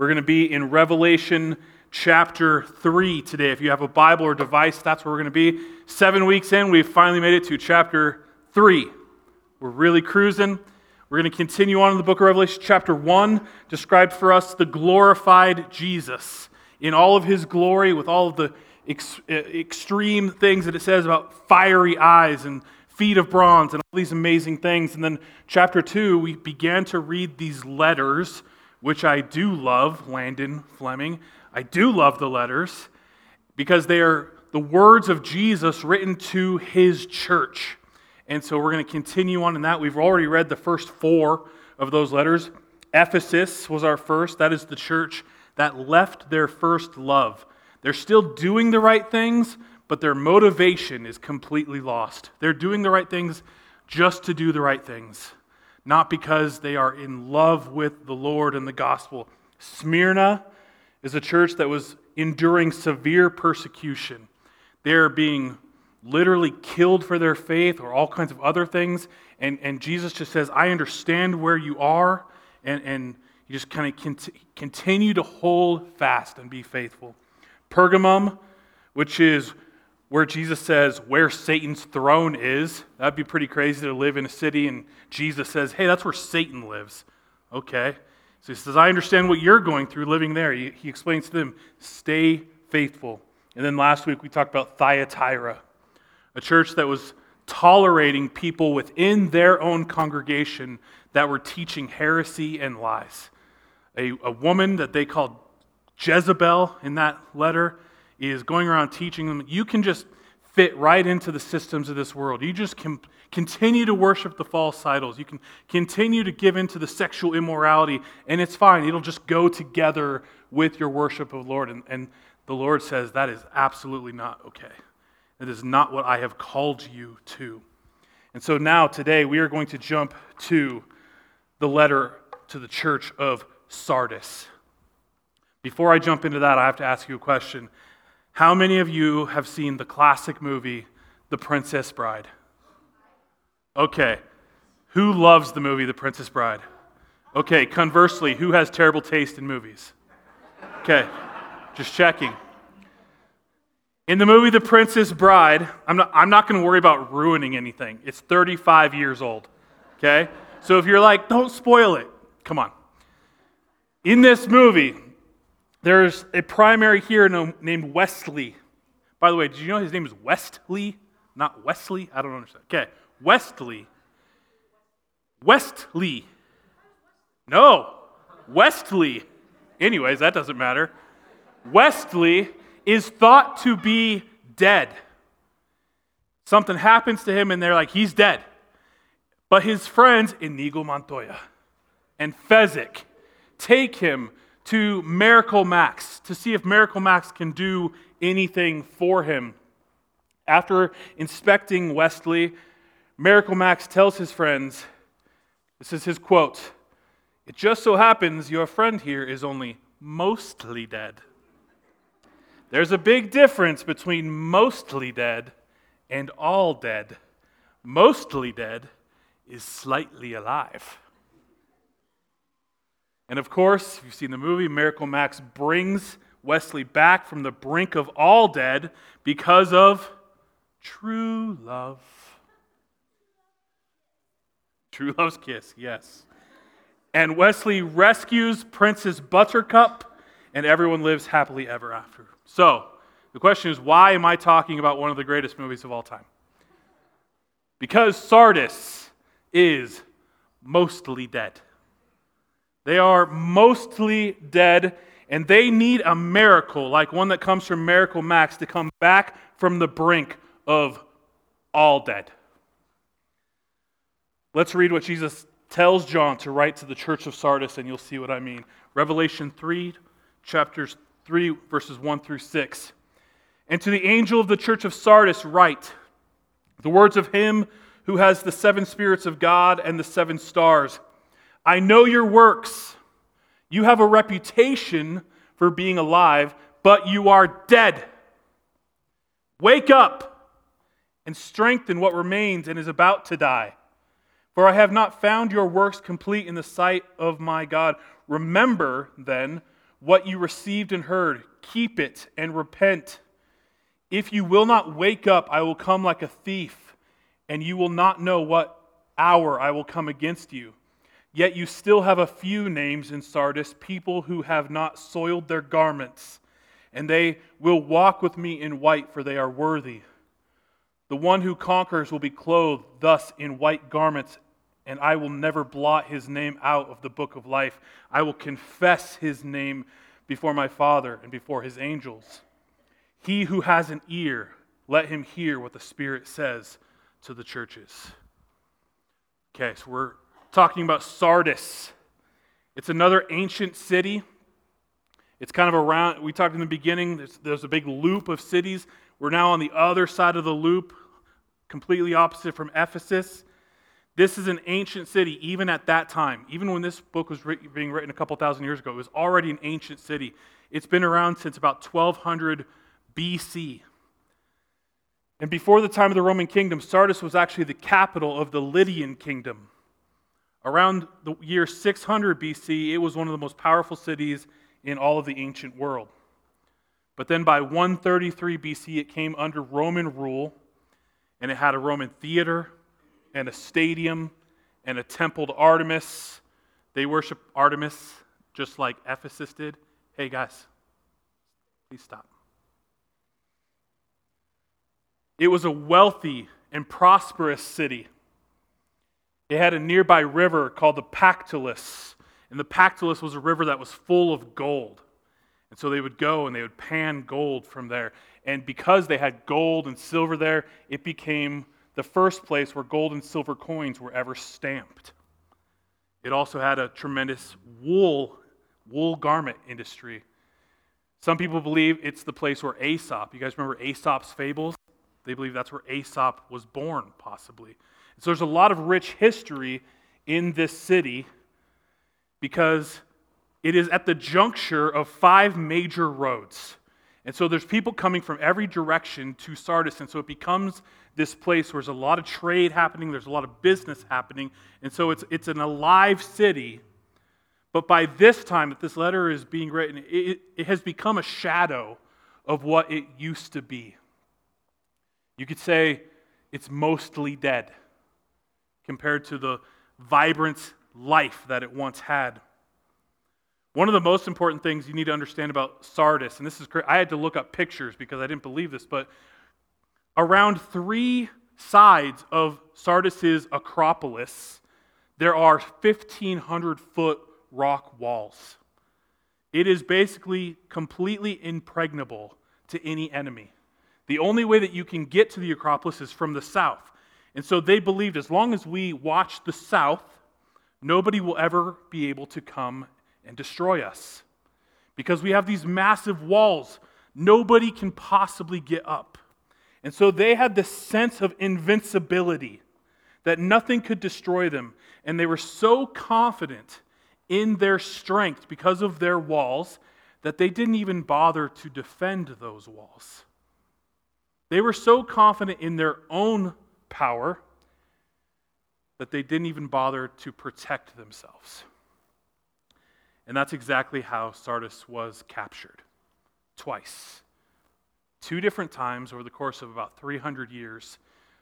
We're going to be in Revelation chapter 3 today. If you have a Bible or device, that's where we're going to be. Seven weeks in, we've finally made it to chapter 3. We're really cruising. We're going to continue on in the book of Revelation, chapter 1, described for us the glorified Jesus in all of his glory, with all of the ex- uh, extreme things that it says about fiery eyes and feet of bronze and all these amazing things. And then, chapter 2, we began to read these letters which I do love, Landon Fleming. I do love the letters because they are the words of Jesus written to his church. And so we're going to continue on in that. We've already read the first four of those letters. Ephesus was our first. That is the church that left their first love. They're still doing the right things, but their motivation is completely lost. They're doing the right things just to do the right things not because they are in love with the Lord and the gospel. Smyrna is a church that was enduring severe persecution. They're being literally killed for their faith or all kinds of other things. And, and Jesus just says, I understand where you are. And, and you just kind of cont- continue to hold fast and be faithful. Pergamum, which is where Jesus says where Satan's throne is. That'd be pretty crazy to live in a city and Jesus says, hey, that's where Satan lives. Okay. So he says, I understand what you're going through living there. He, explains to them, stay faithful. And then last week we talked about Thyatira, a church that was tolerating people within their own congregation that were teaching heresy and lies. A, a woman that they called Jezebel in that letter is going around teaching them you can just fit right into the systems of this world. You just can continue to worship the false idols. You can continue to give into the sexual immorality, and it's fine. It'll just go together with your worship of the Lord. And, and the Lord says that is absolutely not okay. That is not what I have called you to. And so now, today, we are going to jump to the letter to the church of Sardis. Before I jump into that, I have to ask you a question. How many of you have seen the classic movie, The Princess Bride? Okay. Who loves the movie, The Princess Bride? Okay, conversely, who has terrible taste in movies? Okay, just checking. In the movie The Princess Bride, I'm not, I'm not going to worry about ruining anything. It's 35 years old. Okay? So if you're like, don't spoil it, come on. In this movie, there's a primary here named Wesley. By the way, did you know his name is Westley, not Wesley? I don't understand. Okay, Westley. Westley. No, Westley. Anyways, that doesn't matter. Westley is thought to be dead. Something happens to him, and they're like, he's dead. But his friends, Inigo Montoya and Fezzik, take him to Miracle Max to see if Miracle Max can do anything for him. After inspecting Wesley, Miracle Max tells his friends, this is his quote, it just so happens your friend here is only mostly dead. There's a big difference between mostly dead and all dead. Mostly dead is slightly alive. And of course, if you've seen the movie, Miracle Max brings Wesley back from the brink of all dead because of true love. True love's kiss, yes. And Wesley rescues Princess Buttercup, and everyone lives happily ever after. So, the question is why am I talking about one of the greatest movies of all time? Because Sardis is mostly dead. They are mostly dead, and they need a miracle, like one that comes from Miracle Max, to come back from the brink of all dead. Let's read what Jesus tells John to write to the church of Sardis, and you'll see what I mean. Revelation 3, chapters 3, verses 1 through 6. And to the angel of the church of Sardis, write the words of him who has the seven spirits of God and the seven stars. I know your works. You have a reputation for being alive, but you are dead. Wake up and strengthen what remains and is about to die. For I have not found your works complete in the sight of my God. Remember, then, what you received and heard, keep it and repent. If you will not wake up, I will come like a thief, and you will not know what hour I will come against you. Yet you still have a few names in Sardis, people who have not soiled their garments, and they will walk with me in white, for they are worthy. The one who conquers will be clothed thus in white garments, and I will never blot his name out of the book of life. I will confess his name before my Father and before his angels. He who has an ear, let him hear what the Spirit says to the churches. Okay, so we're talking about Sardis. It's another ancient city. It's kind of around, we talked in the beginning, there's, there's, a big loop of cities. We're now on the other side of the loop, completely opposite from Ephesus. This is an ancient city, even at that time. Even when this book was being written a couple thousand years ago, it was already an ancient city. It's been around since about 1200 BC. And before the time of the Roman kingdom, Sardis was actually the capital of the Lydian kingdom. Around the year 600 BC, it was one of the most powerful cities in all of the ancient world. But then by 133 BC, it came under Roman rule, and it had a Roman theater and a stadium and a temple to Artemis. They worship Artemis just like Ephesus did. Hey, guys, please stop. It was a wealthy and prosperous city. It had a nearby river called the Pactolus, and the Pactolus was a river that was full of gold. And so they would go and they would pan gold from there. And because they had gold and silver there, it became the first place where gold and silver coins were ever stamped. It also had a tremendous wool, wool garment industry. Some people believe it's the place where Aesop, you guys remember Aesop's fables? They believe that's where Aesop was born, possibly. So there's a lot of rich history in this city because it is at the juncture of five major roads. And so there's people coming from every direction to Sardis. And so it becomes this place where there's a lot of trade happening, there's a lot of business happening. And so it's, it's an alive city. But by this time that this letter is being written, it, it has become a shadow of what it used to be. You could say it's mostly dead compared to the vibrant life that it once had. One of the most important things you need to understand about Sardis, and this is I had to look up pictures because I didn't believe this, but around three sides of Sardis's Acropolis, there are 1,500 foot rock walls. It is basically completely impregnable to any enemy. The only way that you can get to the Acropolis is from the south. And so they believed as long as we watch the south, nobody will ever be able to come and destroy us. Because we have these massive walls, nobody can possibly get up. And so they had this sense of invincibility that nothing could destroy them. And they were so confident in their strength because of their walls that they didn't even bother to defend those walls. They were so confident in their own power that they didn't even bother to protect themselves. And that's exactly how Sardis was captured twice. Two different times over the course of about 300 years,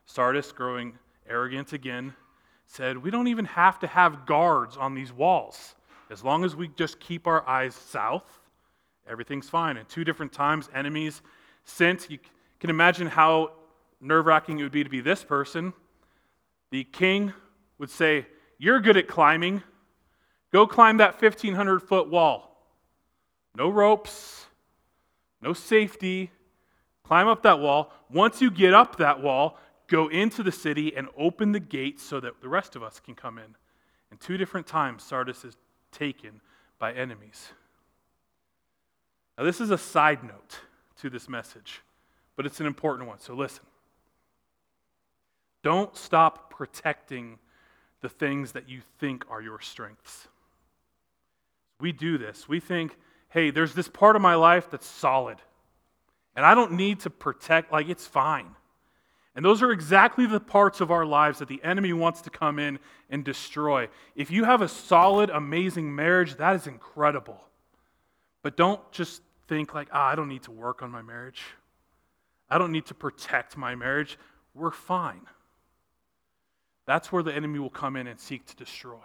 Sardis, growing arrogant again, said, We don't even have to have guards on these walls. As long as we just keep our eyes south, everything's fine. And two different times, enemies sent, you, can imagine how nerve wracking it would be to be this person. The king would say, You're good at climbing. Go climb that 1,500 foot wall. No ropes, no safety. Climb up that wall. Once you get up that wall, go into the city and open the gates so that the rest of us can come in. And two different times, Sardis is taken by enemies. Now, this is a side note to this message but it's an important one. So listen. Don't stop protecting the things that you think are your strengths. We do this. We think, hey, there's this part of my life that's solid, and I don't need to protect, like, it's fine. And those are exactly the parts of our lives that the enemy wants to come in and destroy. If you have a solid, amazing marriage, that is incredible. But don't just think like, ah, I don't need to work on my marriage. I don't need to protect my marriage. We're fine. That's where the enemy will come in and seek to destroy.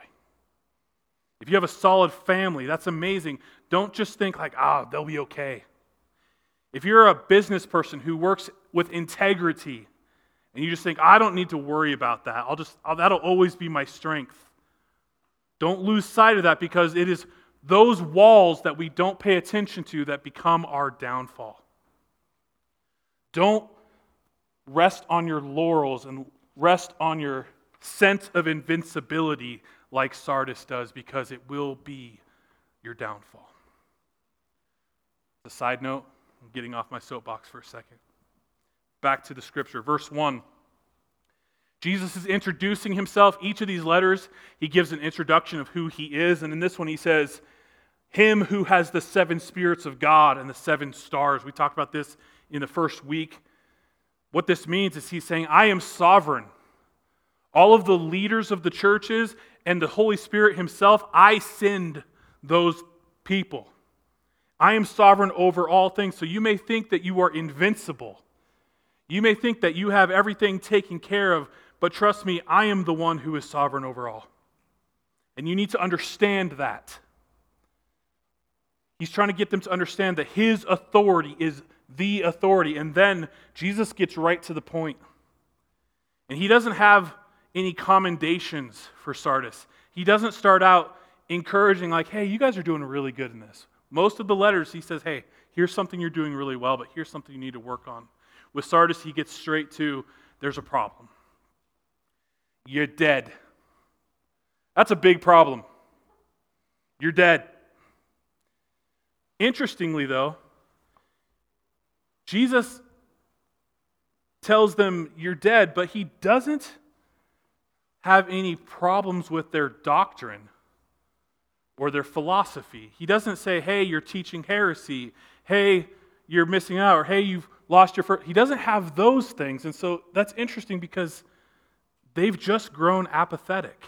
If you have a solid family, that's amazing. Don't just think like, ah, they'll be okay. If you're a business person who works with integrity and you just think, I don't need to worry about that, I'll just, I'll, that'll always be my strength. Don't lose sight of that because it is those walls that we don't pay attention to that become our downfall. Don't rest on your laurels and rest on your sense of invincibility like Sardis does because it will be your downfall. A side note, I'm getting off my soapbox for a second. Back to the scripture. Verse 1. Jesus is introducing himself. Each of these letters, he gives an introduction of who he is. And in this one, he says, Him who has the seven spirits of God and the seven stars. We talked about this in the first week. What this means is he's saying, I am sovereign. All of the leaders of the churches and the Holy Spirit Himself, I send those people. I am sovereign over all things. So you may think that you are invincible. You may think that you have everything taken care of, but trust me, I am the one who is sovereign over all. And you need to understand that. He's trying to get them to understand that His authority is the authority. And then Jesus gets right to the point. And He doesn't have any commendations for Sardis. He doesn't start out encouraging, like, hey, you guys are doing really good in this. Most of the letters, he says, hey, here's something you're doing really well, but here's something you need to work on. With Sardis, he gets straight to, there's a problem. You're dead. That's a big problem. You're dead. Interestingly, though, Jesus tells them you're dead, but he doesn't have any problems with their doctrine or their philosophy. He doesn't say, hey, you're teaching heresy. Hey, you're missing out. Or hey, you've lost your first. He doesn't have those things. And so that's interesting because they've just grown apathetic.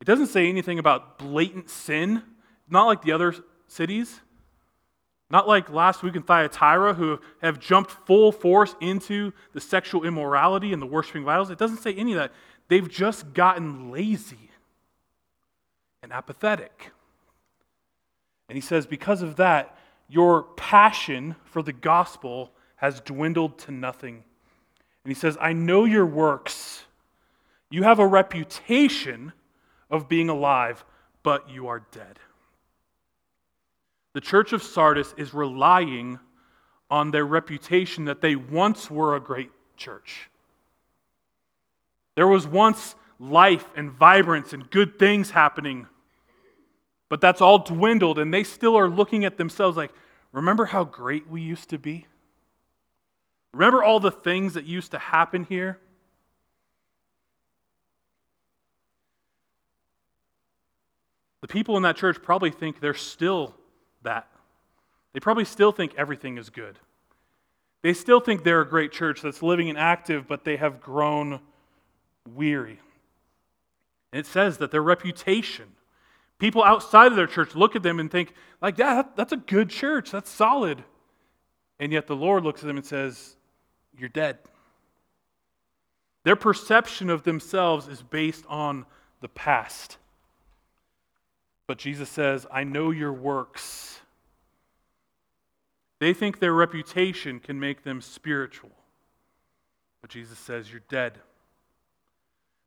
It doesn't say anything about blatant sin, not like the other cities. Not like last week in Thyatira, who have jumped full force into the sexual immorality and the worshiping idols. It doesn't say any of that. They've just gotten lazy and apathetic. And he says, because of that, your passion for the gospel has dwindled to nothing. And he says, I know your works. You have a reputation of being alive, but you are dead. The church of Sardis is relying on their reputation that they once were a great church. There was once life and vibrance and good things happening, but that's all dwindled, and they still are looking at themselves like, remember how great we used to be? Remember all the things that used to happen here? The people in that church probably think they're still that. They probably still think everything is good. They still think they're a great church that's living and active, but they have grown weary. And it says that their reputation, people outside of their church look at them and think, like, yeah, that's a good church, that's solid. And yet the Lord looks at them and says, You're dead. Their perception of themselves is based on the past. But Jesus says, I know your works. They think their reputation can make them spiritual. But Jesus says, You're dead.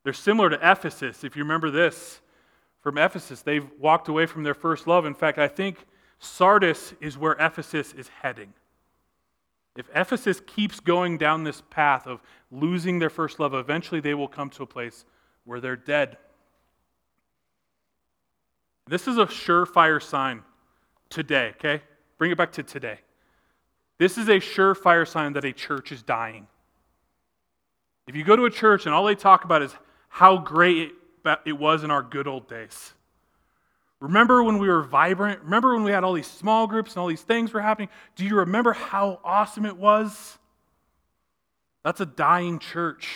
They're similar to Ephesus. If you remember this from Ephesus, they've walked away from their first love. In fact, I think Sardis is where Ephesus is heading. If Ephesus keeps going down this path of losing their first love, eventually they will come to a place where they're dead. This is a surefire sign today, okay? Bring it back to today. This is a surefire sign that a church is dying. If you go to a church and all they talk about is how great it, was in our good old days. Remember when we were vibrant? Remember when we had all these small groups and all these things were happening? Do you remember how awesome it was? That's a dying church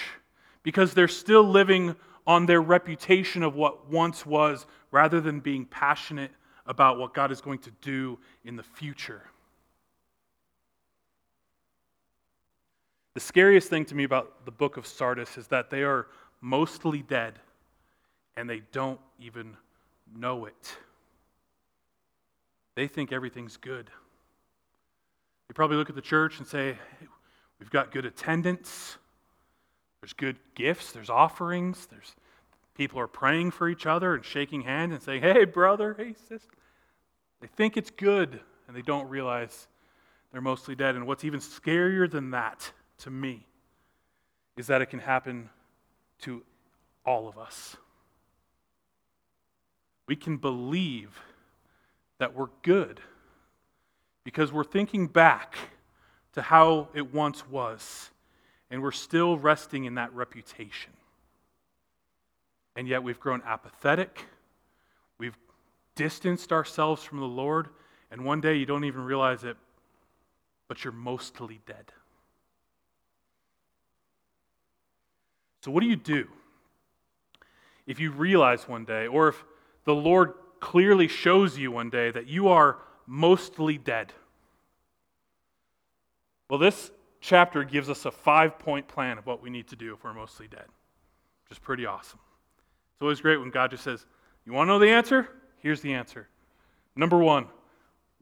because they're still living on their reputation of what once was rather than being passionate about what God is going to do in the future. The scariest thing to me about the book of Sardis is that they are mostly dead and they don't even know it. They think everything's good. They probably look at the church and say, We've got good attendance, there's good gifts, there's offerings, there's people are praying for each other and shaking hands and saying, Hey, brother, hey, sister. They think it's good and they don't realize they're mostly dead. And what's even scarier than that to me is that it can happen to all of us. We can believe that we're good because we're thinking back to how it once was, and we're still resting in that reputation. And yet we've grown apathetic, we've distanced ourselves from the Lord, and one day you don't even realize it, but you're mostly dead. So, what do you do if you realize one day, or if the Lord clearly shows you one day that you are mostly dead? Well, this chapter gives us a five point plan of what we need to do if we're mostly dead, which is pretty awesome. It's always great when God just says, You want to know the answer? Here's the answer. Number one,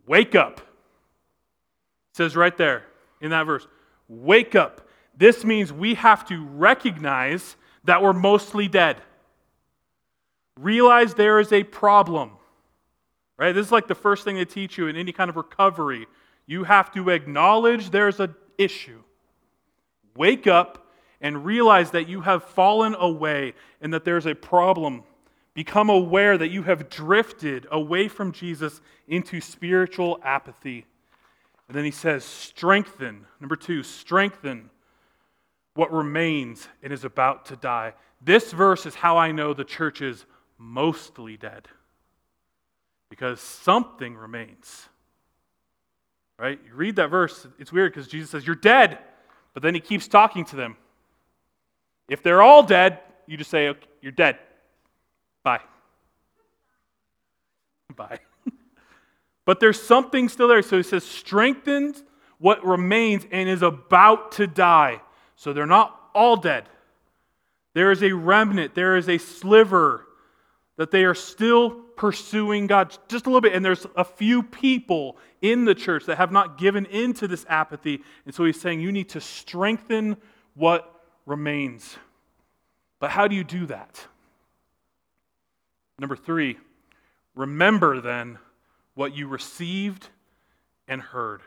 wake up. It says right there in that verse, wake up. This means we have to recognize that we're mostly dead. Realize there is a problem. Right? This is like the first thing they teach you in any kind of recovery. You have to acknowledge there's an issue. Wake up and realize that you have fallen away and that there's a problem. Become aware that you have drifted away from Jesus into spiritual apathy. And then he says, strengthen. Number two, strengthen what remains and is about to die. This verse is how I know the church is mostly dead. Because something remains. Right? You read that verse, it's weird because Jesus says, You're dead. But then he keeps talking to them. If they're all dead, you just say, okay, You're dead. Bye. Bye. but there's something still there. So he says, Strengthens what remains and is about to die. So they're not all dead. There is a remnant, there is a sliver that they are still pursuing God just a little bit. And there's a few people in the church that have not given into this apathy. And so he's saying you need to strengthen what remains. But how do you do that? Number three, remember then what you received and heard.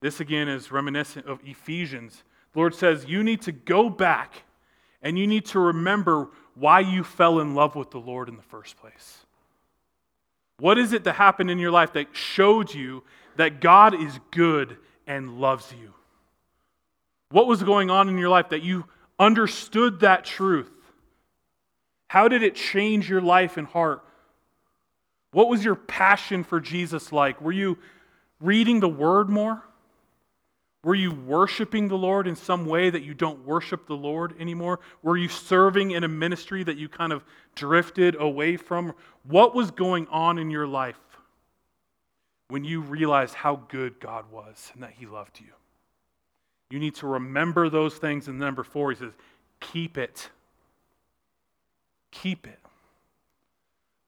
This again is reminiscent of Ephesians. The Lord says you need to go back and you need to remember why you fell in love with the Lord in the first place. What is it that happened in your life that showed you that God is good and loves you? What was going on in your life that you understood that truth? How did it change your life and heart? What was your passion for Jesus like? Were you reading the Word more? Were you worshiping the Lord in some way that you don't worship the Lord anymore? Were you serving in a ministry that you kind of drifted away from? What was going on in your life when you realized how good God was and that He loved you? You need to remember those things. And number four, he says, keep it. Keep it.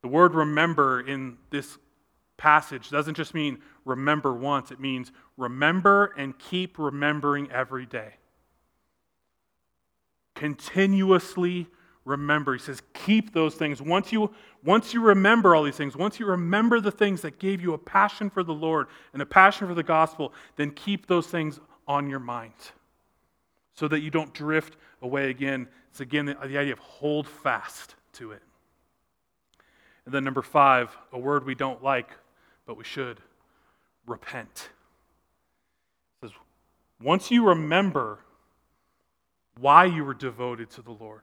The word remember in this passage doesn't just mean remember once, it means remember and keep remembering every day. Continuously remember. He says, keep those things. Once you, once you remember all these things, once you remember the things that gave you a passion for the Lord and a passion for the gospel, then keep those things on your mind so that you don't drift away again. It's again the, the idea of hold fast to it. And then, number five, a word we don't like, but we should repent. It says, once you remember why you were devoted to the Lord,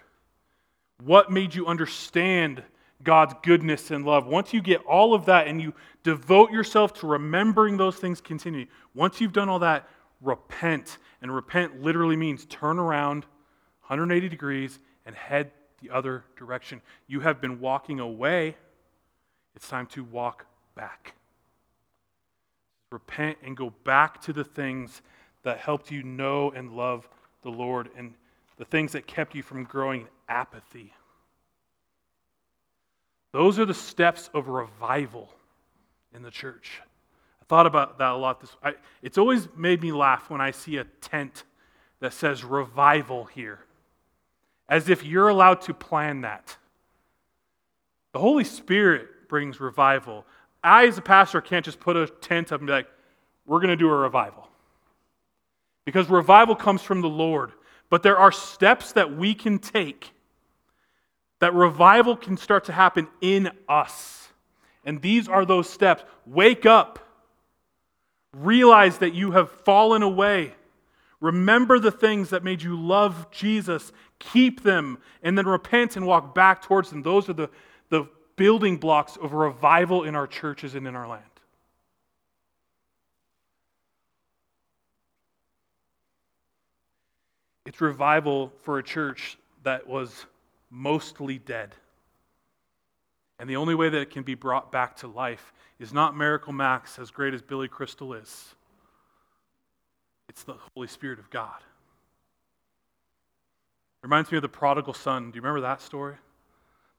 what made you understand God's goodness and love, once you get all of that and you devote yourself to remembering those things continually, once you've done all that, repent. And repent literally means turn around 180 degrees and head the other direction. You have been walking away It's time to walk back. Repent and go back to the things that helped you know and love the Lord and the things that kept you from growing in apathy. Those are the steps of revival in the church. I thought about that a lot. This, I, it's always made me laugh when I see a tent that says revival here, as if you're allowed to plan that. The Holy Spirit brings revival. I, as a pastor, can't just put a tent up and be like, we're going to do a revival. Because revival comes from the Lord. But there are steps that we can take that revival can start to happen in us. And these are those steps. Wake up. Realize that you have fallen away. Remember the things that made you love Jesus. Keep them and then repent and walk back towards them. Those are the, the building blocks of revival in our churches and in our land. It's revival for a church that was mostly dead. And the only way that it can be brought back to life is not Miracle Max, as great as Billy Crystal is. It's the Holy Spirit of God. It reminds me of the prodigal son. Do you remember that story?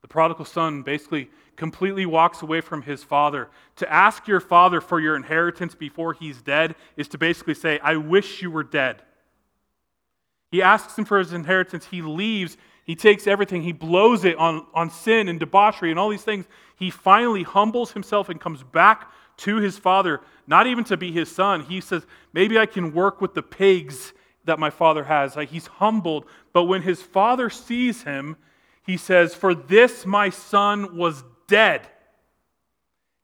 The prodigal son basically completely walks away from his father. To ask your father for your inheritance before he's dead is to basically say, I wish you were dead. He asks him for his inheritance. He leaves. He takes everything. He blows it on, on sin and debauchery and all these things. He finally humbles himself and comes back to his father, not even to be his son. He says, Maybe I can work with the pigs that my father has. Like he's humbled. But when his father sees him, he says, For this my son was dead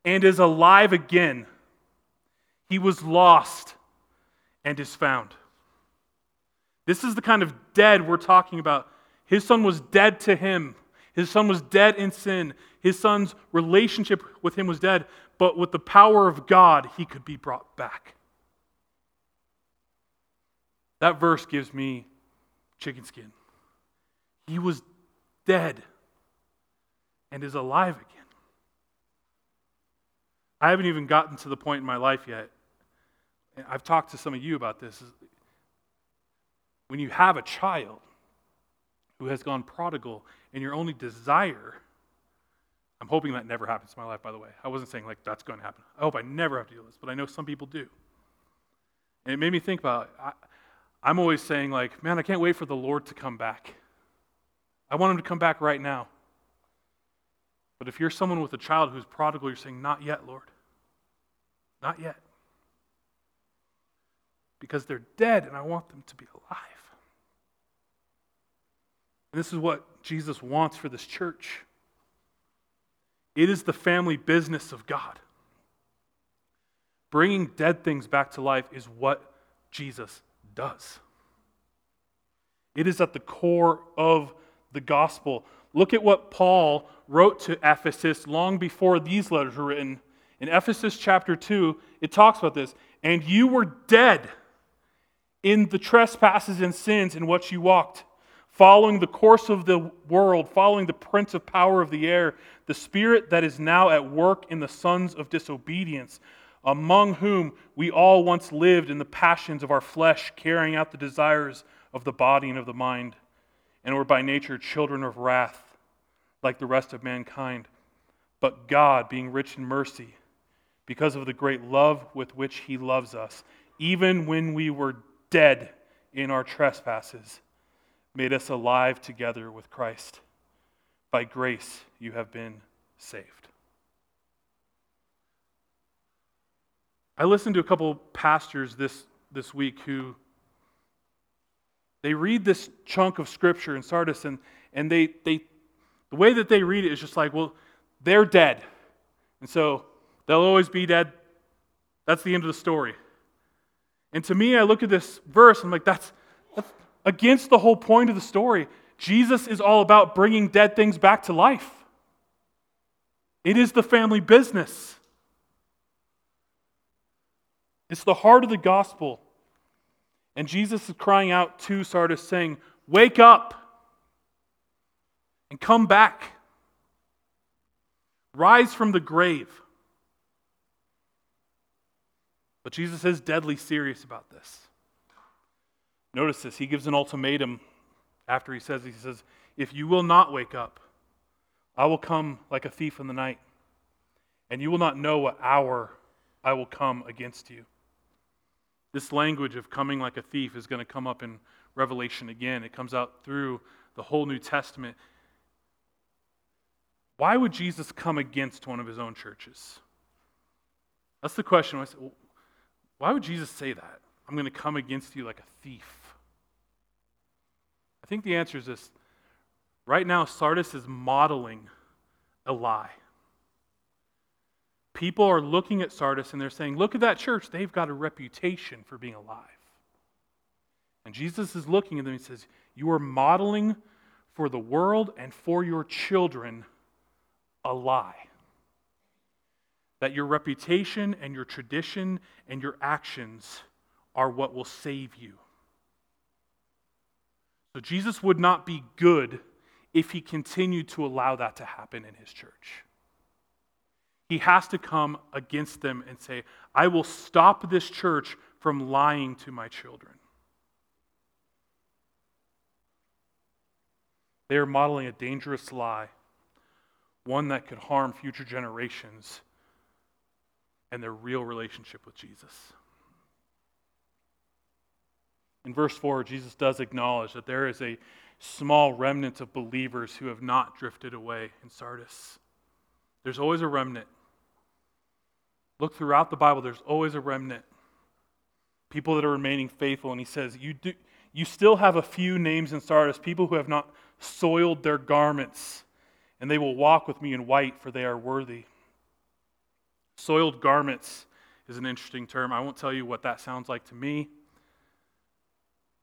and is alive again. He was lost and is found. This is the kind of dead we're talking about. His son was dead to him. His son was dead in sin. His son's relationship with him was dead, but with the power of God, he could be brought back. That verse gives me chicken skin. He was dead and is alive again. I haven't even gotten to the point in my life yet. I've talked to some of you about this when you have a child who has gone prodigal and your only desire, I'm hoping that never happens in my life, by the way. I wasn't saying like that's going to happen. I hope I never have to deal with this, but I know some people do. And it made me think about I, I'm always saying, like, man, I can't wait for the Lord to come back. I want him to come back right now. But if you're someone with a child who's prodigal, you're saying, Not yet, Lord. Not yet. Because they're dead and I want them to be alive. And this is what Jesus wants for this church it is the family business of God. Bringing dead things back to life is what Jesus does. It is at the core of the gospel. Look at what Paul wrote to Ephesus long before these letters were written. In Ephesus chapter 2, it talks about this. And you were dead in the trespasses and sins in which you walked following the course of the world, following the prince of power of the air, the spirit that is now at work in the sons of disobedience, among whom we all once lived in the passions of our flesh, carrying out the desires of the body and of the mind, and were by nature children of wrath, like the rest of mankind. But God, being rich in mercy, because of the great love with which He loves us, even when we were dead in our trespasses, made us alive together with Christ. By grace you have been saved. I listened to a couple pastors this, this week who they read this chunk of scripture in Sardis and, and they, they the way that they read it is just like, well, they're dead. And so they'll always be dead. That's the end of the story. And to me, I look at this verse, I'm like, that's, against the whole point of the story. Jesus is all about bringing dead things back to life. It is the family business. It's the heart of the gospel. And Jesus is crying out to Sardis, saying, Wake up and come back. rise from the grave. But Jesus is deadly serious about this. Notice this. He gives an ultimatum after he says, He says, If you will not wake up, I will come like a thief in the night, and you will not know what hour I will come against you. This language of coming like a thief is going to come up in Revelation again. It comes out through the whole New Testament. Why would Jesus come against one of his own churches? That's the question. I say, well, why would Jesus say that? I'm going to come against you like a thief. I think the answer is this. Right now, Sardis is modeling a lie. People are looking at Sardis and they're saying, Look at that church. They've got a reputation for being alive. And Jesus is looking at them and he says, You are modeling for the world and for your children a lie. That your reputation and your tradition and your actions are what will save you. So Jesus would not be good if he continued to allow that to happen in his church. He has to come against them and say, I will stop this church from lying to my children. They are modeling a dangerous lie, one that could harm future generations and their real relationship with Jesus. In verse 4, Jesus does acknowledge that there is a small remnant of believers who have not drifted away in Sardis. There's always a remnant. Look throughout the Bible, there's always a remnant. People that are remaining faithful. And he says, You, do, you still have a few names in Sardis, people who have not soiled their garments, and they will walk with me in white, for they are worthy. Soiled garments is an interesting term. I won't tell you what that sounds like to me.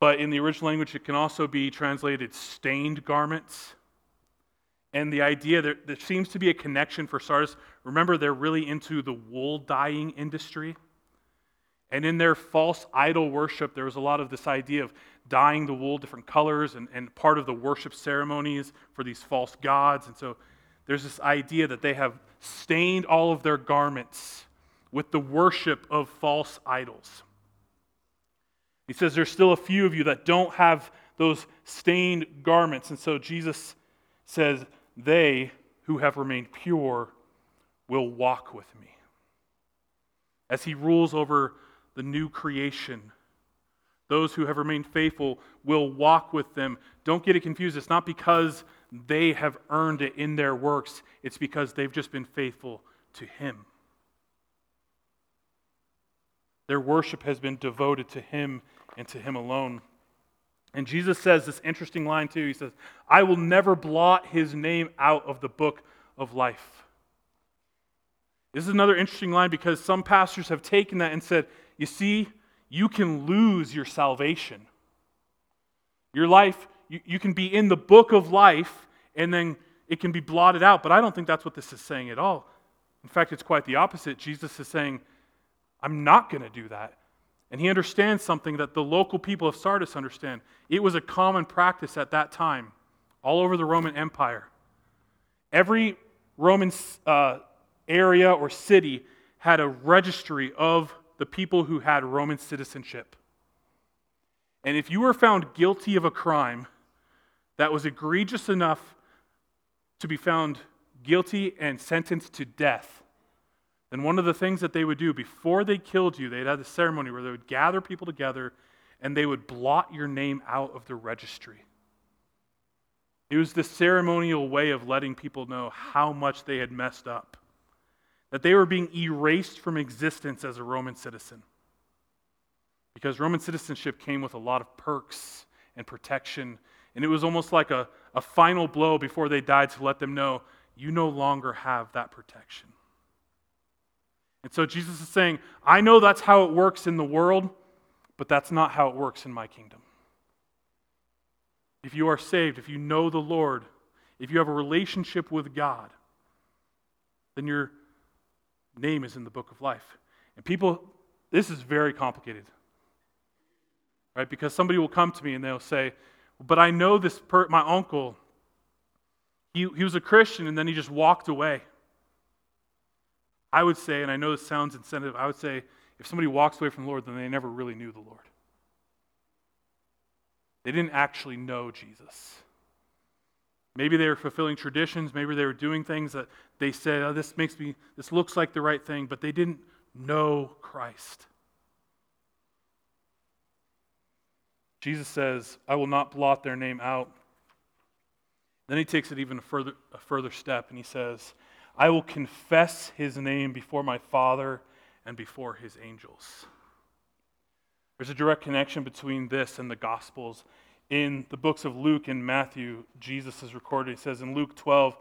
But in the original language, it can also be translated stained garments. And the idea that there seems to be a connection for Sardis. Remember, they're really into the wool dyeing industry. And in their false idol worship, there was a lot of this idea of dyeing the wool different colors and, and part of the worship ceremonies for these false gods. And so there's this idea that they have stained all of their garments with the worship of false idols. He says there's still a few of you that don't have those stained garments. And so Jesus says, They who have remained pure will walk with me. As he rules over the new creation, those who have remained faithful will walk with them. Don't get it confused. It's not because they have earned it in their works, it's because they've just been faithful to him. Their worship has been devoted to him and to Him alone. And Jesus says this interesting line too. He says, I will never blot his name out of the book of life. This is another interesting line because some pastors have taken that and said, you see, you can lose your salvation. Your life, you, you can be in the book of life and then it can be blotted out. But I don't think that's what this is saying at all. In fact, it's quite the opposite. Jesus is saying, I'm not going to do that. And he understands something that the local people of Sardis understand. It was a common practice at that time, all over the Roman Empire. Every Roman uh, area or city had a registry of the people who had Roman citizenship. And if you were found guilty of a crime that was egregious enough to be found guilty and sentenced to death, then one of the things that they would do before they killed you, they'd have a ceremony where they would gather people together and they would blot your name out of the registry. It was the ceremonial way of letting people know how much they had messed up, that they were being erased from existence as a Roman citizen. Because Roman citizenship came with a lot of perks and protection, and it was almost like a, a final blow before they died to let them know you no longer have that protection. And so Jesus is saying, I know that's how it works in the world, but that's not how it works in my kingdom. If you are saved, if you know the Lord, if you have a relationship with God, then your name is in the book of life. And people, this is very complicated. Right? Because somebody will come to me and they'll say, But I know this, per- my uncle, he, he was a Christian and then he just walked away. I would say, and I know this sounds insensitive, I would say if somebody walks away from the Lord, then they never really knew the Lord. They didn't actually know Jesus. Maybe they were fulfilling traditions, maybe they were doing things that they said, oh, this makes me, this looks like the right thing, but they didn't know Christ. Jesus says, I will not blot their name out. Then he takes it even a further, a further step and he says, I will confess his name before my Father and before his angels. There's a direct connection between this and the Gospels. In the books of Luke and Matthew, Jesus is recorded. He says in Luke 12,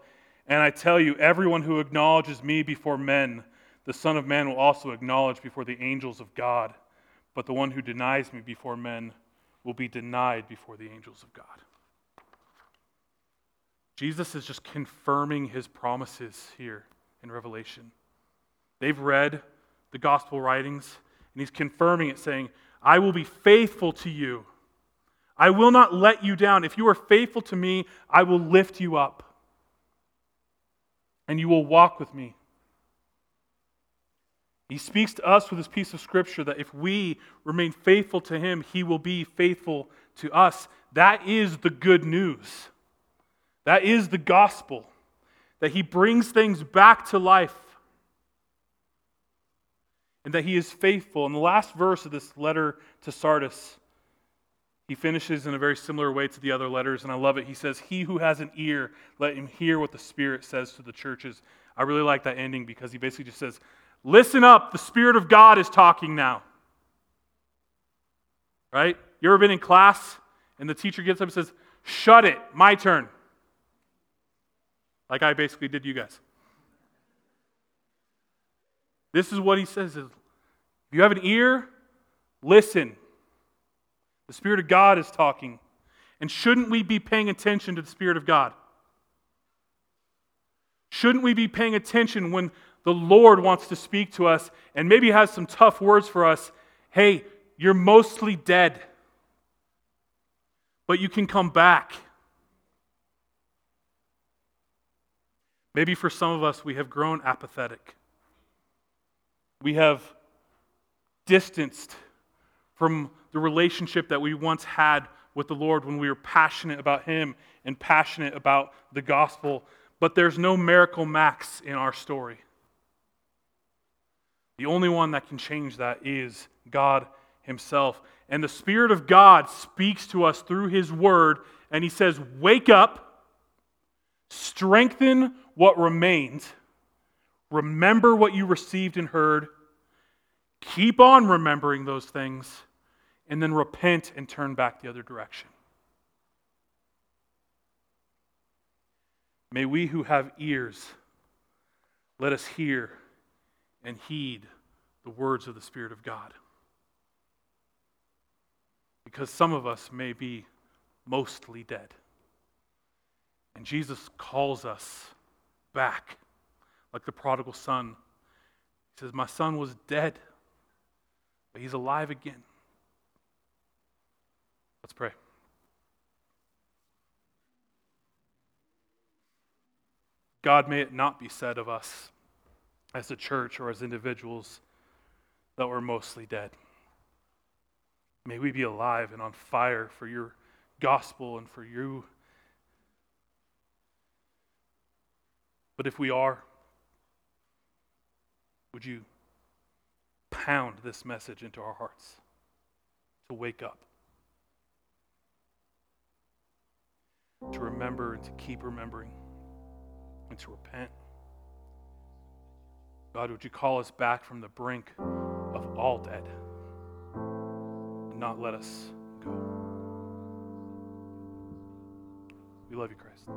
And I tell you, everyone who acknowledges me before men, the Son of Man will also acknowledge before the angels of God. But the one who denies me before men will be denied before the angels of God. Jesus is just confirming his promises here in Revelation. They've read the gospel writings, and he's confirming it, saying, I will be faithful to you. I will not let you down. If you are faithful to me, I will lift you up, and you will walk with me. He speaks to us with this piece of scripture that if we remain faithful to him, he will be faithful to us. That is the good news. That is the gospel. That he brings things back to life. And that he is faithful. In the last verse of this letter to Sardis, he finishes in a very similar way to the other letters, and I love it. He says, He who has an ear, let him hear what the Spirit says to the churches. I really like that ending because he basically just says, Listen up, the Spirit of God is talking now. Right? You ever been in class and the teacher gets up and says, Shut it, my turn. Like I basically did you guys. This is what he says if you have an ear, listen. The Spirit of God is talking. And shouldn't we be paying attention to the Spirit of God? Shouldn't we be paying attention when the Lord wants to speak to us and maybe has some tough words for us, hey, you're mostly dead, but you can come back. Maybe for some of us, we have grown apathetic. We have distanced from the relationship that we once had with the Lord when we were passionate about Him and passionate about the gospel. But there's no miracle max in our story. The only one that can change that is God Himself. And the Spirit of God speaks to us through His Word, and He says, Wake up, strengthen what remains, remember what you received and heard, keep on remembering those things, and then repent and turn back the other direction. May we who have ears let us hear and heed the words of the Spirit of God. Because some of us may be mostly dead. And Jesus calls us back, like the prodigal son. He says, My son was dead, but he's alive again. Let's pray. God, may it not be said of us as a church or as individuals that we're mostly dead. May we be alive and on fire for your gospel and for you. But if we are, would you pound this message into our hearts to wake up, to remember and to keep remembering, and to repent? God, would you call us back from the brink of all dead and not let us go? We love you, Christ.